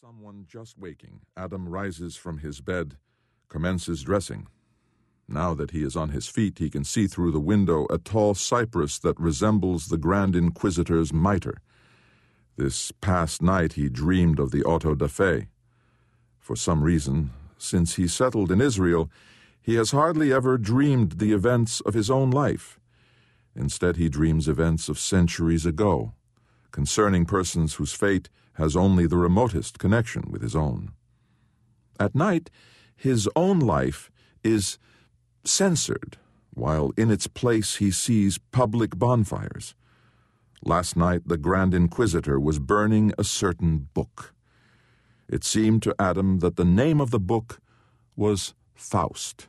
Someone just waking, Adam rises from his bed, commences dressing. Now that he is on his feet, he can see through the window a tall cypress that resembles the Grand Inquisitor's mitre. This past night he dreamed of the auto da fe. For some reason, since he settled in Israel, he has hardly ever dreamed the events of his own life. Instead, he dreams events of centuries ago, concerning persons whose fate has only the remotest connection with his own. At night, his own life is censored, while in its place he sees public bonfires. Last night, the Grand Inquisitor was burning a certain book. It seemed to Adam that the name of the book was Faust.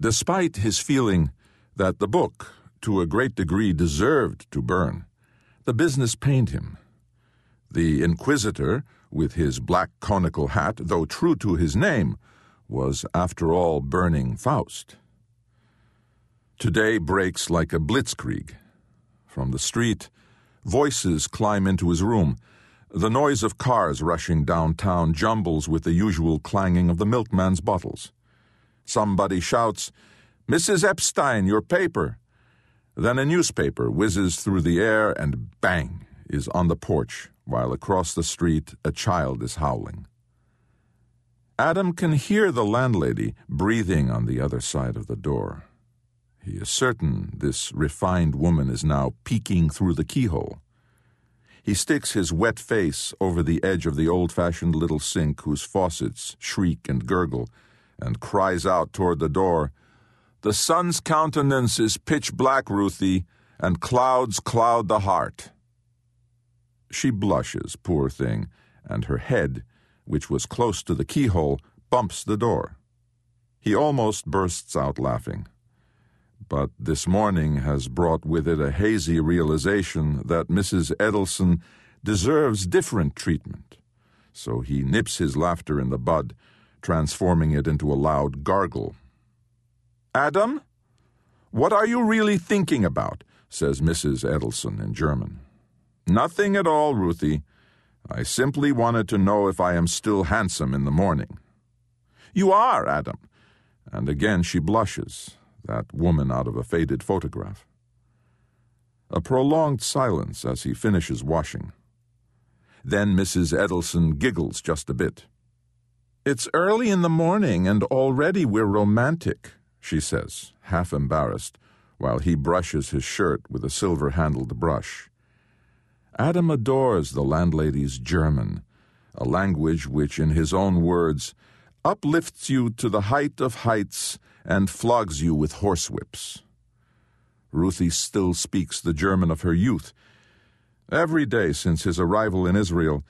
Despite his feeling that the book, to a great degree, deserved to burn, the business pained him the Inquisitor, with his black conical hat, though true to his name, was after all burning Faust. Today breaks like a blitzkrieg. From the street, voices climb into his room. The noise of cars rushing downtown jumbles with the usual clanging of the milkman's bottles. Somebody shouts, Mrs. Epstein, your paper. Then a newspaper whizzes through the air and bang is on the porch while across the street a child is howling. Adam can hear the landlady breathing on the other side of the door. He is certain this refined woman is now peeking through the keyhole. He sticks his wet face over the edge of the old fashioned little sink whose faucets shriek and gurgle, and cries out toward the door, The sun's countenance is pitch black, Ruthie, and clouds cloud the heart. She blushes, poor thing, and her head, which was close to the keyhole, bumps the door. He almost bursts out laughing. But this morning has brought with it a hazy realization that Mrs. Edelson deserves different treatment. So he nips his laughter in the bud, transforming it into a loud gargle. Adam? What are you really thinking about? says Mrs. Edelson in German. Nothing at all, Ruthie. I simply wanted to know if I am still handsome in the morning. You are, Adam. And again she blushes, that woman out of a faded photograph. A prolonged silence as he finishes washing. Then Mrs. Edelson giggles just a bit. It's early in the morning, and already we're romantic, she says, half embarrassed, while he brushes his shirt with a silver handled brush. Adam adores the landlady's German, a language which, in his own words, uplifts you to the height of heights and flogs you with horsewhips. Ruthie still speaks the German of her youth. Every day since his arrival in Israel,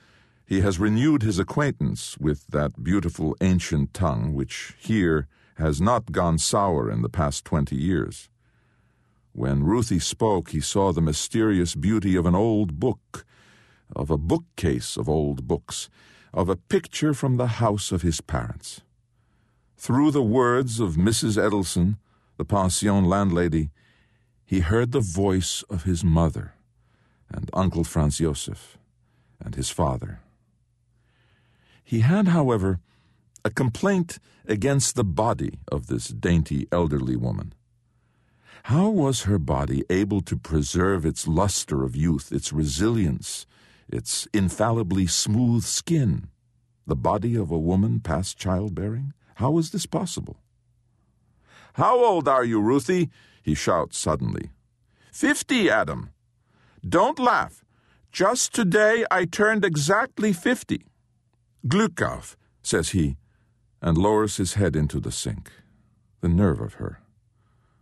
he has renewed his acquaintance with that beautiful ancient tongue which here has not gone sour in the past twenty years. When Ruthie spoke, he saw the mysterious beauty of an old book, of a bookcase of old books, of a picture from the house of his parents. Through the words of Mrs. Edelson, the pension landlady, he heard the voice of his mother and Uncle Franz Josef and his father. He had, however, a complaint against the body of this dainty elderly woman. How was her body able to preserve its luster of youth, its resilience, its infallibly smooth skin? The body of a woman past childbearing? How was this possible? How old are you, Ruthie? he shouts suddenly. Fifty, Adam. Don't laugh. Just today I turned exactly fifty. Auf, says he, and lowers his head into the sink. The nerve of her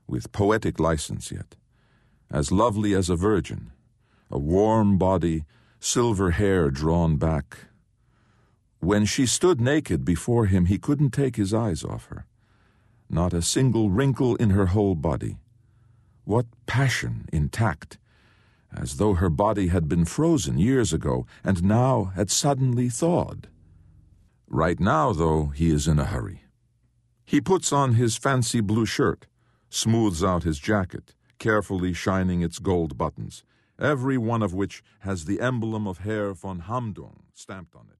with poetic license yet, as lovely as a virgin, a warm body, silver hair drawn back. When she stood naked before him, he couldn't take his eyes off her. Not a single wrinkle in her whole body. What passion intact, as though her body had been frozen years ago and now had suddenly thawed. Right now, though, he is in a hurry. He puts on his fancy blue shirt smooths out his jacket, carefully shining its gold buttons, every one of which has the emblem of Herr von Hamdung stamped on it.